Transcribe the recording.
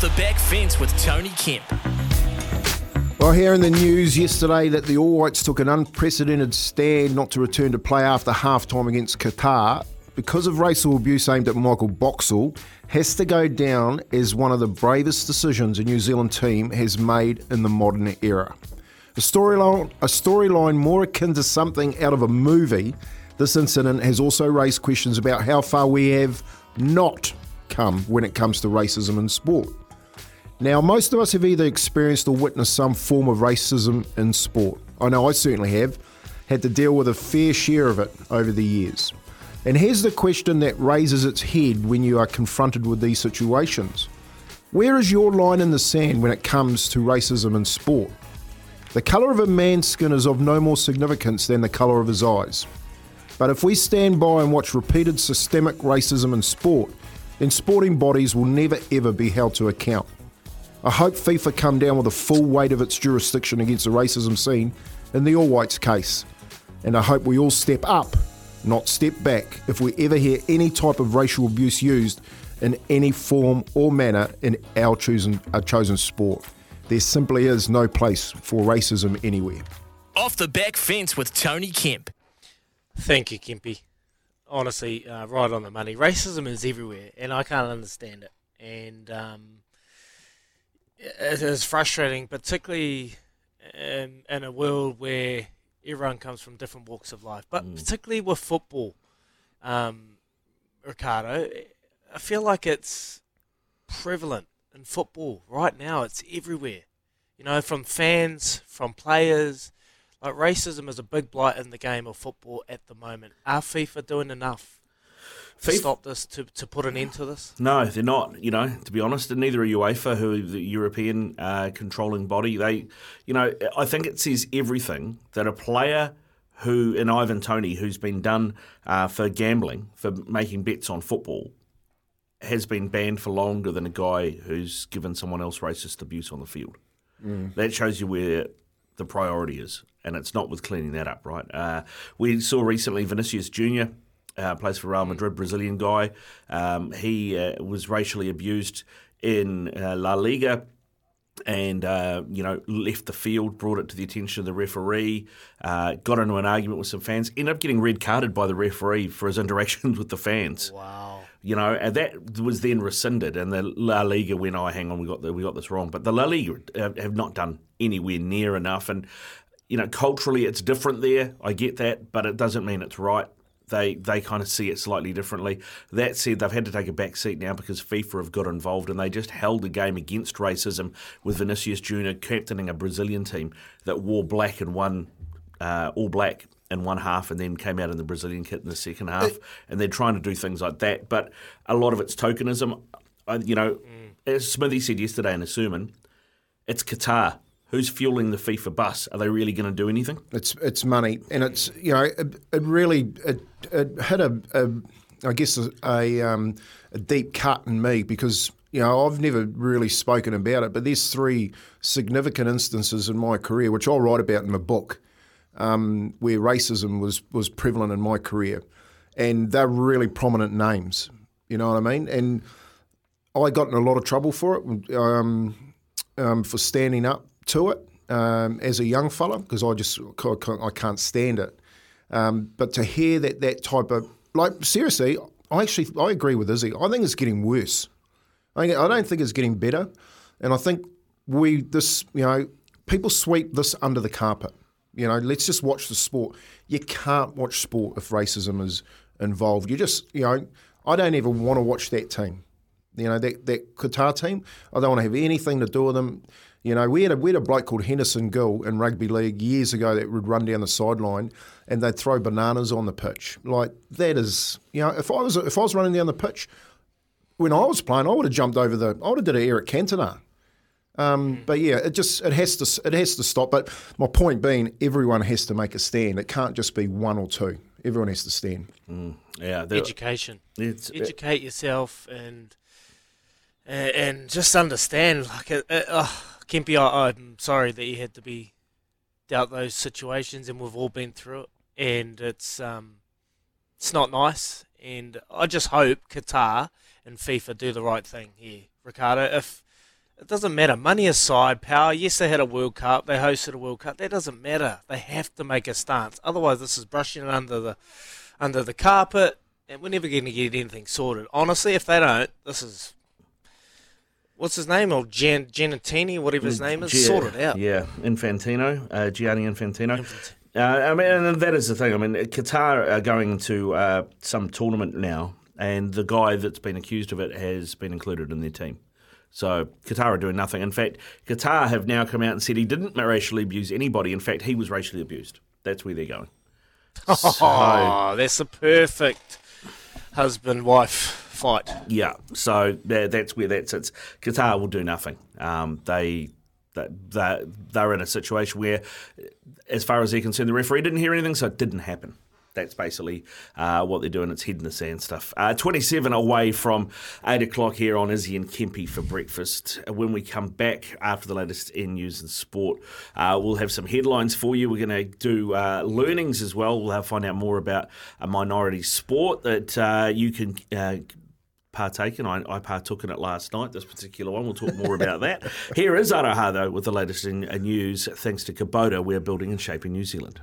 The back fence with Tony Kemp. Well, here in the news yesterday that the All Whites took an unprecedented stand not to return to play after half time against Qatar because of racial abuse aimed at Michael Boxall has to go down as one of the bravest decisions a New Zealand team has made in the modern era. A storyline, a storyline more akin to something out of a movie, this incident has also raised questions about how far we have not come when it comes to racism in sport. Now, most of us have either experienced or witnessed some form of racism in sport. I know I certainly have, had to deal with a fair share of it over the years. And here's the question that raises its head when you are confronted with these situations Where is your line in the sand when it comes to racism in sport? The colour of a man's skin is of no more significance than the colour of his eyes. But if we stand by and watch repeated systemic racism in sport, then sporting bodies will never ever be held to account. I hope FIFA come down with the full weight of its jurisdiction against the racism scene in the All Whites case. And I hope we all step up, not step back, if we ever hear any type of racial abuse used in any form or manner in our chosen, our chosen sport. There simply is no place for racism anywhere. Off the back fence with Tony Kemp. Thank you, Kimpy. Honestly, uh, right on the money. Racism is everywhere, and I can't understand it. And um, it is frustrating, particularly in, in a world where everyone comes from different walks of life, but particularly with football, um, Ricardo. I feel like it's prevalent in football right now. It's everywhere. You know, from fans, from players. Like racism is a big blight in the game of football at the moment. Are FIFA doing enough FIFA stop this, to, to put an end to this? No, they're not. You know, to be honest, and neither are UEFA, who are the European uh, controlling body. They, you know, I think it says everything that a player who, in Ivan Toney, who's been done uh, for gambling, for making bets on football, has been banned for longer than a guy who's given someone else racist abuse on the field. That shows you where the priority is, and it's not with cleaning that up, right? Uh, we saw recently Vinicius Junior. Uh, plays for Real Madrid, Brazilian guy. Um, he uh, was racially abused in uh, La Liga and uh, you know left the field, brought it to the attention of the referee, uh, got into an argument with some fans, ended up getting red carded by the referee for his interactions with the fans. Wow. You know, and that was then rescinded, and the La Liga went, "Oh, hang on, we got the, we got this wrong." But the La Liga uh, have not done anywhere near enough, and you know, culturally it's different there. I get that, but it doesn't mean it's right. They they kind of see it slightly differently. That said, they've had to take a back seat now because FIFA have got involved and they just held a game against racism with Vinicius Junior captaining a Brazilian team that wore black and won uh, all black in one half and then came out in the Brazilian kit in the second uh, half. And they're trying to do things like that, but a lot of it's tokenism. I, you know, mm. as Smithy said yesterday in a sermon, it's Qatar. Who's fueling the FIFA bus? Are they really going to do anything? It's it's money, and it's you know it, it really it, it hit a, a I guess a, a, um, a deep cut in me because you know I've never really spoken about it, but there's three significant instances in my career which I'll write about in the book um, where racism was was prevalent in my career, and they're really prominent names. You know what I mean? And I got in a lot of trouble for it, um, um, for standing up to it um, as a young fella because I just I can't- stand it. Um, but to hear that that type of like seriously, I actually I agree with Izzy. I think it's getting worse. I, I don't think it's getting better, and I think we this you know people sweep this under the carpet. You know, let's just watch the sport. You can't watch sport if racism is involved. You just you know I don't even want to watch that team. You know, that, that Qatar team, I don't want to have anything to do with them. You know, we had a, we had a bloke called Henderson Gill in rugby league years ago that would run down the sideline and they'd throw bananas on the pitch. Like, that is, you know, if I was if I was running down the pitch, when I was playing, I would have jumped over the, I would have did an Eric Cantona. Um, but yeah, it just it has to it has to stop. But my point being, everyone has to make a stand. It can't just be one or two. Everyone has to stand. Yeah, they're- Education. it's, Educate yourself and and, and just understand. Like, it, it, oh, Kempy, I, I'm sorry that you had to be dealt those situations, and we've all been through it. And it's um, it's not nice. And I just hope Qatar and FIFA do the right thing here, Ricardo. If It doesn't matter. Money aside, power. Yes, they had a World Cup. They hosted a World Cup. That doesn't matter. They have to make a stance. Otherwise, this is brushing it under the under the carpet, and we're never going to get anything sorted. Honestly, if they don't, this is what's his name? Or Gian, Giannatini, whatever his name is, Gia- sort it out. Yeah, Infantino, uh, Gianni Infantino. Uh, I mean, and that is the thing. I mean, Qatar are going to uh, some tournament now, and the guy that's been accused of it has been included in their team. So Qatar are doing nothing. In fact, Qatar have now come out and said he didn't racially abuse anybody. In fact, he was racially abused. That's where they're going. Oh, that's the perfect husband wife fight. Yeah, so that, that's where that sits. Qatar will do nothing. Um, they they they're in a situation where, as far as they're concerned, the referee didn't hear anything, so it didn't happen. That's basically uh, what they're doing. It's head in the sand stuff. Uh, 27 away from 8 o'clock here on Izzy and Kempy for breakfast. When we come back after the latest in news and sport, uh, we'll have some headlines for you. We're going to do uh, learnings as well. We'll find out more about a minority sport that uh, you can partake in. I, I partook in it last night, this particular one. We'll talk more about that. Here is Araha, though, with the latest in news. Thanks to Kubota, we're building and shaping New Zealand.